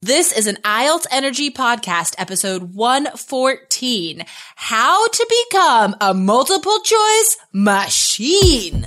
This is an IELTS Energy Podcast, episode 114 How to Become a Multiple Choice Machine.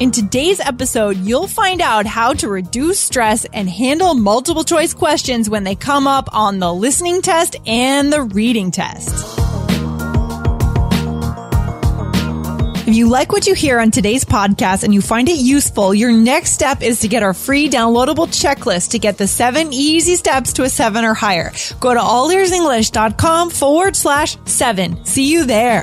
In today's episode, you'll find out how to reduce stress and handle multiple choice questions when they come up on the listening test and the reading test. If you like what you hear on today's podcast and you find it useful, your next step is to get our free downloadable checklist to get the seven easy steps to a seven or higher. Go to allearsenglish.com forward slash seven. See you there.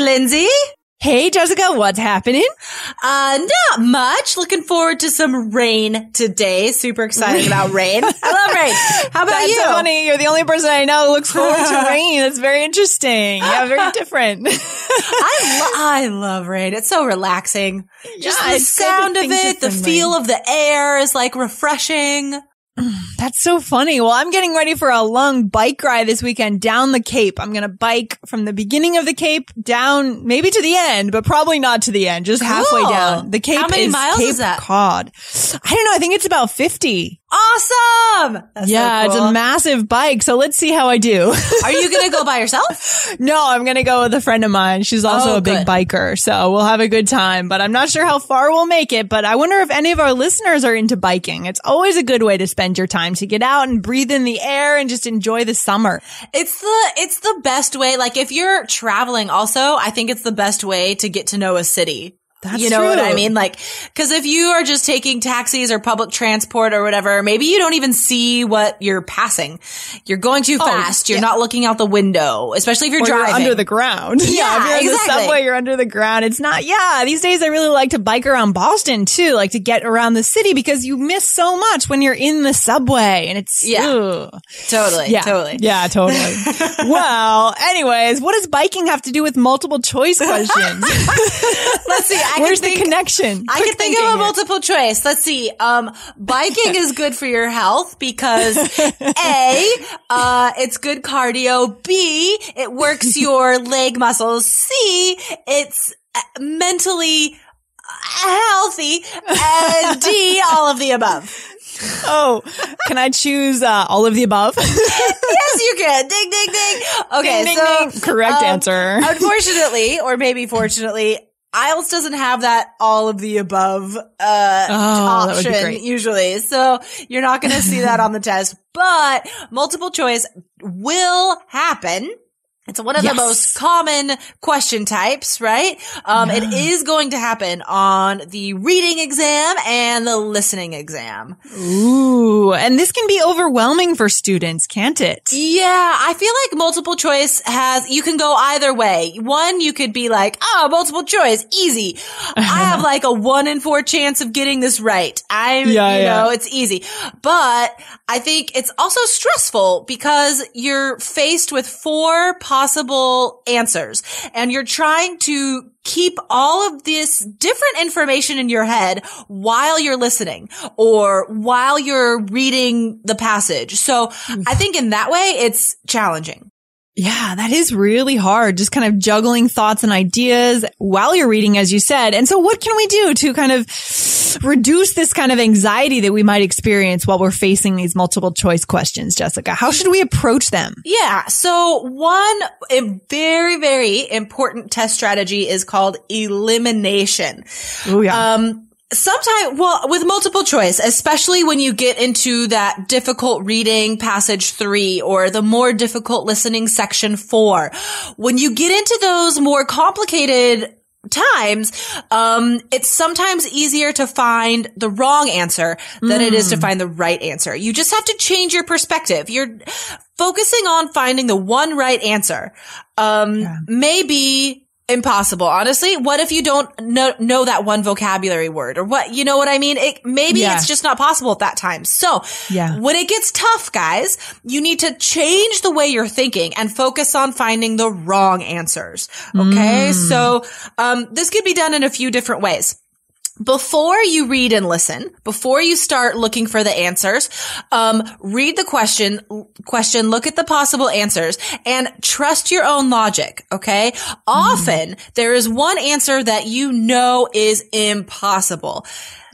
Lindsay. Hey, Jessica, what's happening? Uh, not much. Looking forward to some rain today. Super excited about rain. I love rain. How about That's you? so funny. You're the only person I know who looks forward to rain. That's very interesting. Yeah, very different. I, lo- I love rain. It's so relaxing. Just Yeah, the it's good to sound of it, the feel of the air is like refreshing. That's so funny. Well, I'm getting ready for a long bike ride this weekend down the Cape. I'm going to bike from the beginning of the Cape down maybe to the end, but probably not to the end, just halfway down. The Cape How many miles Cape is that? Cod. I don't know. I think it's about 50. Awesome. That's so yeah, it's a massive bike. So let's see how I do. Are you going to go by yourself? no, I'm going to go with a friend of mine. She's also Oh, a big good. biker. So we'll have a good time, but I'm not sure how far we'll make it. But I wonder if any of our listeners are into biking. It's always a good way to spend your time to get out and breathe in the air and just enjoy the summer. It's the it's the best way. Like if you're traveling, also, I think it's the best way to get to know a city. That's you know what. I mean? Like, cause if you are just taking taxis or public transport or whatever, maybe you don't even see what you're passing. You're going too oh, fast. You're Oh, yeah. not looking out the window, especially if you're Or you're driving. under the ground. Yeah, if you're in exactly. the subway, you're under the ground. It's not, yeah, these days I really like to bike around Boston too, like to get around the city because you miss so much when you're in the subway and it's, Yeah. ugh. totally. Yeah, Totally. Yeah, totally. well, anyways, what does biking have to do with multiple choice questions? Let's see. I Where's can the connection? I Quick can think of a multiple choice. Let's see. Um, biking is good for your health because A, uh, it's good cardio. B, it works your leg muscles. C, it's uh, mentally healthy. And D, all of the above. Oh, can I choose uh, all of the above? Yes, you can. Ding, ding, ding. Okay. Ding, ding, so, ding. Correct um, answer. Unfortunately, or maybe fortunately, IELTS doesn't have that all of the above uh Oh, option usually. So you're not going to see that on the test, but multiple choice will happen. It's one of Yes. the most common question types, right? Um, it is going to happen on the reading exam and the listening exam. Ooh, and this can be overwhelming for students, can't it? Yeah, I feel like multiple choice has, you can go either way. One, you could be like, oh, multiple choice, easy. I have like a one in four chance of getting this right. I'm, Yeah, you yeah. know, it's easy. But I think it's also stressful because you're faced with four possible answers and you're trying to keep all of this different information in your head while you're listening or while you're reading the passage. So mm. I think in that way, it's challenging. Yeah, that is really hard. Just kind of juggling thoughts and ideas while you're reading, as you said. And so what can we do to kind of reduce this kind of anxiety that we might experience while we're facing these multiple choice questions, Jessica? How should we approach them? Yeah. So one very, very important test strategy is called elimination. Oh yeah. Um, Sometimes, well, with multiple choice, especially when you get into that difficult reading passage three or the more difficult listening section four, when you get into those more complicated times, um, it's sometimes easier to find the wrong answer than mm. it is to find the right answer. You just have to change your perspective. You're focusing on finding the one right answer. Um, yeah. maybe impossible. Honestly, what if you don't know, know that one vocabulary word or what, you know what I mean? It, maybe yeah. it's just not possible at that time. So yeah. when it gets tough, guys, you need to change the way you're thinking and focus on finding the wrong answers. Okay. Mm. So, um, this could be done in a few different ways before you read and listen, before you start looking for the answers, um, read the question, question, look at the possible answers and trust your own logic. Okay. Mm. Often there is one answer that you know is impossible.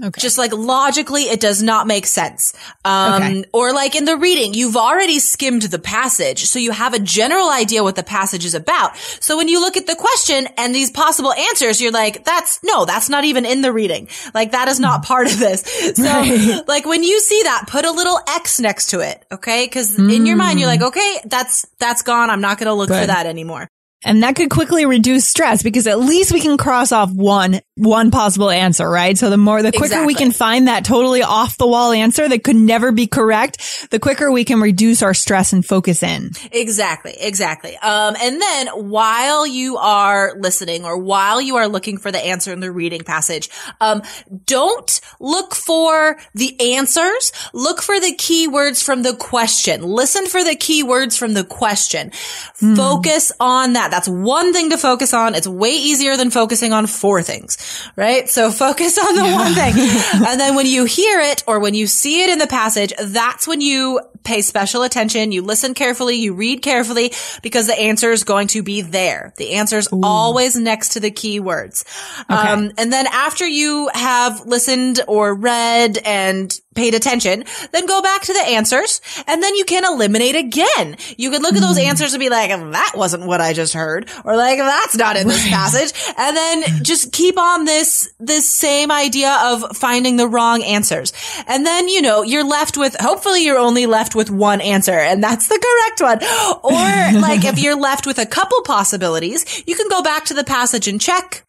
Okay. Just like logically, it does not make sense. Um, okay. or like in the reading, you've already skimmed the passage. So you have a general idea what the passage is about. So when you look at the question and these possible answers, you're like, that's no, that's not even in the reading. Like that is not part of this. So right. like when you see that, put a little X next to it. Okay. Cause mm. in your mind, you're like, mm. okay, that's, that's gone. I'm not going to look Good. for that anymore. And that could quickly reduce stress because at least we can cross off one, one possible answer, right? So the more, the quicker exactly. we can find that totally off the wall answer that could never be correct, the quicker we can reduce our stress and focus in. Exactly. Exactly. Um, and then while you are listening or while you are looking for the answer in the reading passage, um, don't look for the answers. Look for the keywords from the question. Listen for the keywords from the question. Hmm. Focus on that that. That's one thing to focus on. It's way easier than focusing on four things, right? So focus on the yeah. one thing. and then when you hear it or when you see it in the passage, that's when you pay special attention. You listen carefully. You read carefully because the answer is going to be there. The answer is always next to the keywords. Okay. Um, and then after you have listened or read and paid attention, then go back to the answers and then you can eliminate again. You could look at those hmm. answers and be like, that wasn't what I just heard or like, that's not in this right. passage. And then just keep on this, this same idea of finding the wrong answers. And then, you know, you're left with, hopefully you're only left with one answer and that's the correct one. Or like if you're left with a couple possibilities, you can go back to the passage and check.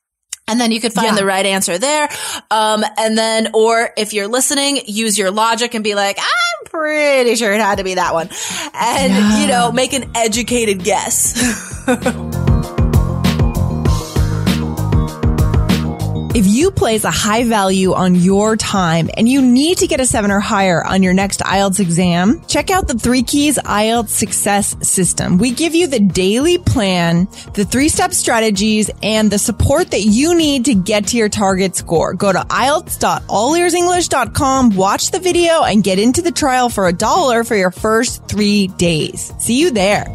And then you could find yeah. the right answer there. Um, and then, or if you're listening, use your logic and be like, I'm pretty sure it had to be that one. And, yeah. you know, make an educated guess. If you place a high value on your time and you need to get a seven or higher on your next IELTS exam, check out the Three Keys IELTS Success System. We give you the daily plan, the three step strategies, and the support that you need to get to your target score. Go to IELTS.allearsenglish.com, watch the video, and get into the trial for a dollar for your first three days. See you there.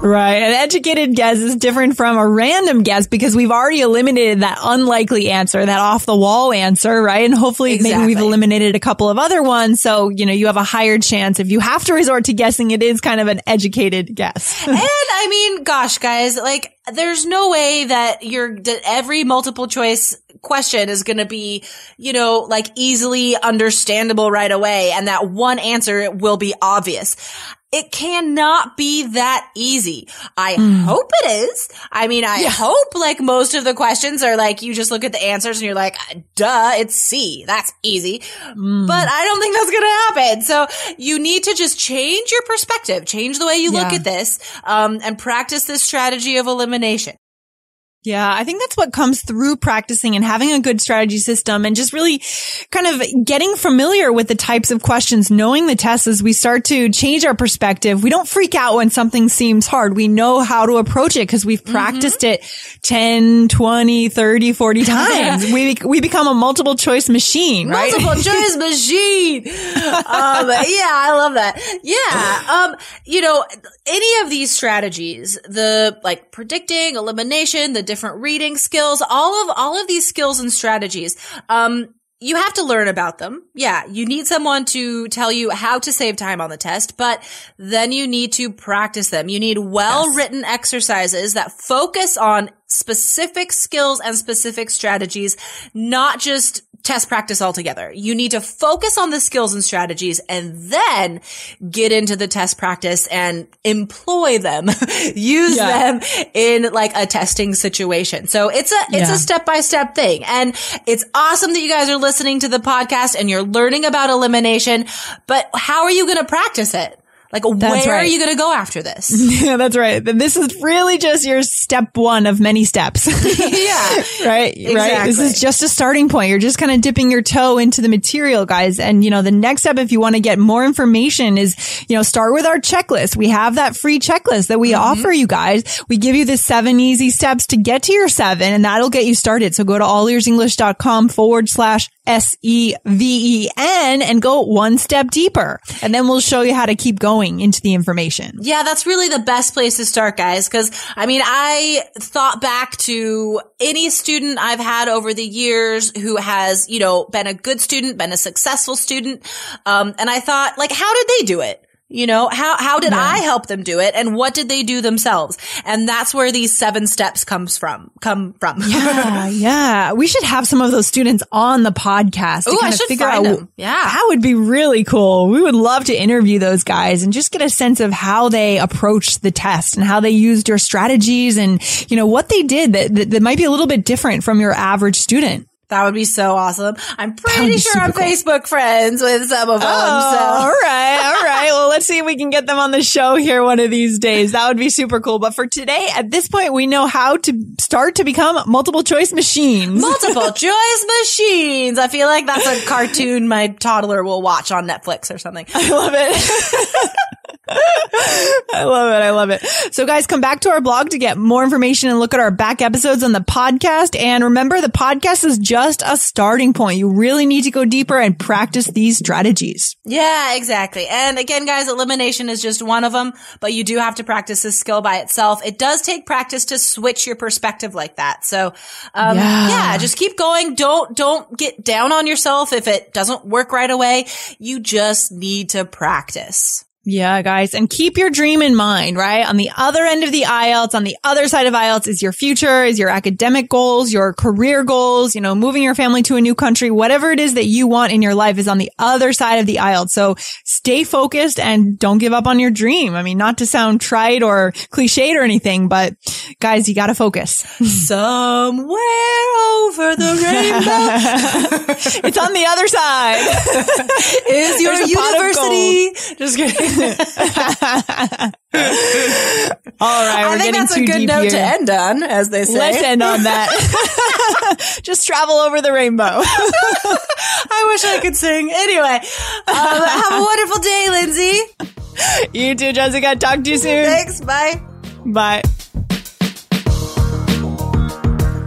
Right. An educated guess is different from a random guess because we've already eliminated that unlikely answer, that off the wall answer, right? And hopefully exactly. maybe we've eliminated a couple of other ones. So, you know, you have a higher chance. If you have to resort to guessing, it is kind of an educated guess. and I mean, gosh, guys, like there's no way that that every multiple choice question is going to be, you know, like easily understandable right away. And that one answer will be obvious. It cannot be that easy. I mm. hope it is. I mean, I yeah. hope like most of the questions are like you just look at the answers and you're like, duh, it's C. That's easy. Mm. But I don't think that's going to happen. So you need to just change your perspective, change the way you yeah. look at this, um, and practice this strategy of elimination. Yeah, I think that's what comes through practicing and having a good strategy system and just really kind of getting familiar with the types of questions, knowing the tests as we start to change our perspective. We don't freak out when something seems hard. We know how to approach it because we've practiced mm-hmm. it 10, 20, 30, 40 times. we, we become a multiple choice machine, right? Multiple choice machine. Um, yeah, I love that. Yeah. Um, you know, any of these strategies, the like predicting, elimination, the different reading skills, all of, all of these skills and strategies. Um, you have to learn about them. Yeah, you need someone to tell you how to save time on the test, but then you need to practice them. You need well written yes. exercises that focus on specific skills and specific strategies, not just test practice altogether. You need to focus on the skills and strategies and then get into the test practice and employ them, use yeah. them in like a testing situation. So it's a, it's yeah. a step by step thing. And it's awesome that you guys are listening to the podcast and you're learning about elimination, but how are you going to practice it? Like, that's where right. are you going to go after this? yeah, that's right. This is really just your step one of many steps. yeah. right. Exactly. Right. This is just a starting point. You're just kind of dipping your toe into the material, guys. And, you know, the next step, if you want to get more information is, you know, start with our checklist. We have that free checklist that we mm-hmm. offer you guys. We give you the seven easy steps to get to your seven and that'll get you started. So go to allearsenglish.com forward slash S-E-V-E-N and go one step deeper. And then we'll show you how to keep going into the information. Yeah, that's really the best place to start, guys. Cause I mean, I thought back to any student I've had over the years who has, you know, been a good student, been a successful student. Um, and I thought like, how did they do it? You know, how, how did yeah. I help them do it? And what did they do themselves? And that's where these seven steps comes from, come from. yeah. Yeah. We should have some of those students on the podcast to kind I of figure out. Them. Yeah. That would be really cool. We would love to interview those guys and just get a sense of how they approached the test and how they used your strategies and, you know, what they did that, that, that might be a little bit different from your average student. That would be so awesome. I'm pretty sure I'm cool. Facebook friends with some of them. Oh, so. all right. All right. well, let's see if we can get them on the show here one of these days. That would be super cool. But for today, at this point, we know how to start to become multiple choice machines. Multiple choice machines. I feel like that's a cartoon my toddler will watch on Netflix or something. I love it. I love it. I love it. So guys, come back to our blog to get more information and look at our back episodes on the podcast. And remember, the podcast is just a starting point. You really need to go deeper and practice these strategies. Yeah, exactly. And again, guys, elimination is just one of them, but you do have to practice this skill by itself. It does take practice to switch your perspective like that. So, um, yeah. yeah, just keep going. Don't, don't get down on yourself if it doesn't work right away. You just need to practice. Yeah, guys. And keep your dream in mind, right? On the other end of the IELTS, on the other side of IELTS is your future, is your academic goals, your career goals, you know, moving your family to a new country, whatever it is that you want in your life is on the other side of the IELTS. So stay focused and don't give up on your dream. I mean, not to sound trite or cliched or anything, but guys, you gotta focus. Somewhere over the rainbow. it's on the other side. is your university. Just kidding. All right, I we're think getting that's a good note here. to end on, as they say. Let's end on that. Just travel over the rainbow. I wish I could sing. Anyway, um, have a wonderful day, Lindsay. You too, Jessica. Talk to you soon. Thanks. Bye. Bye.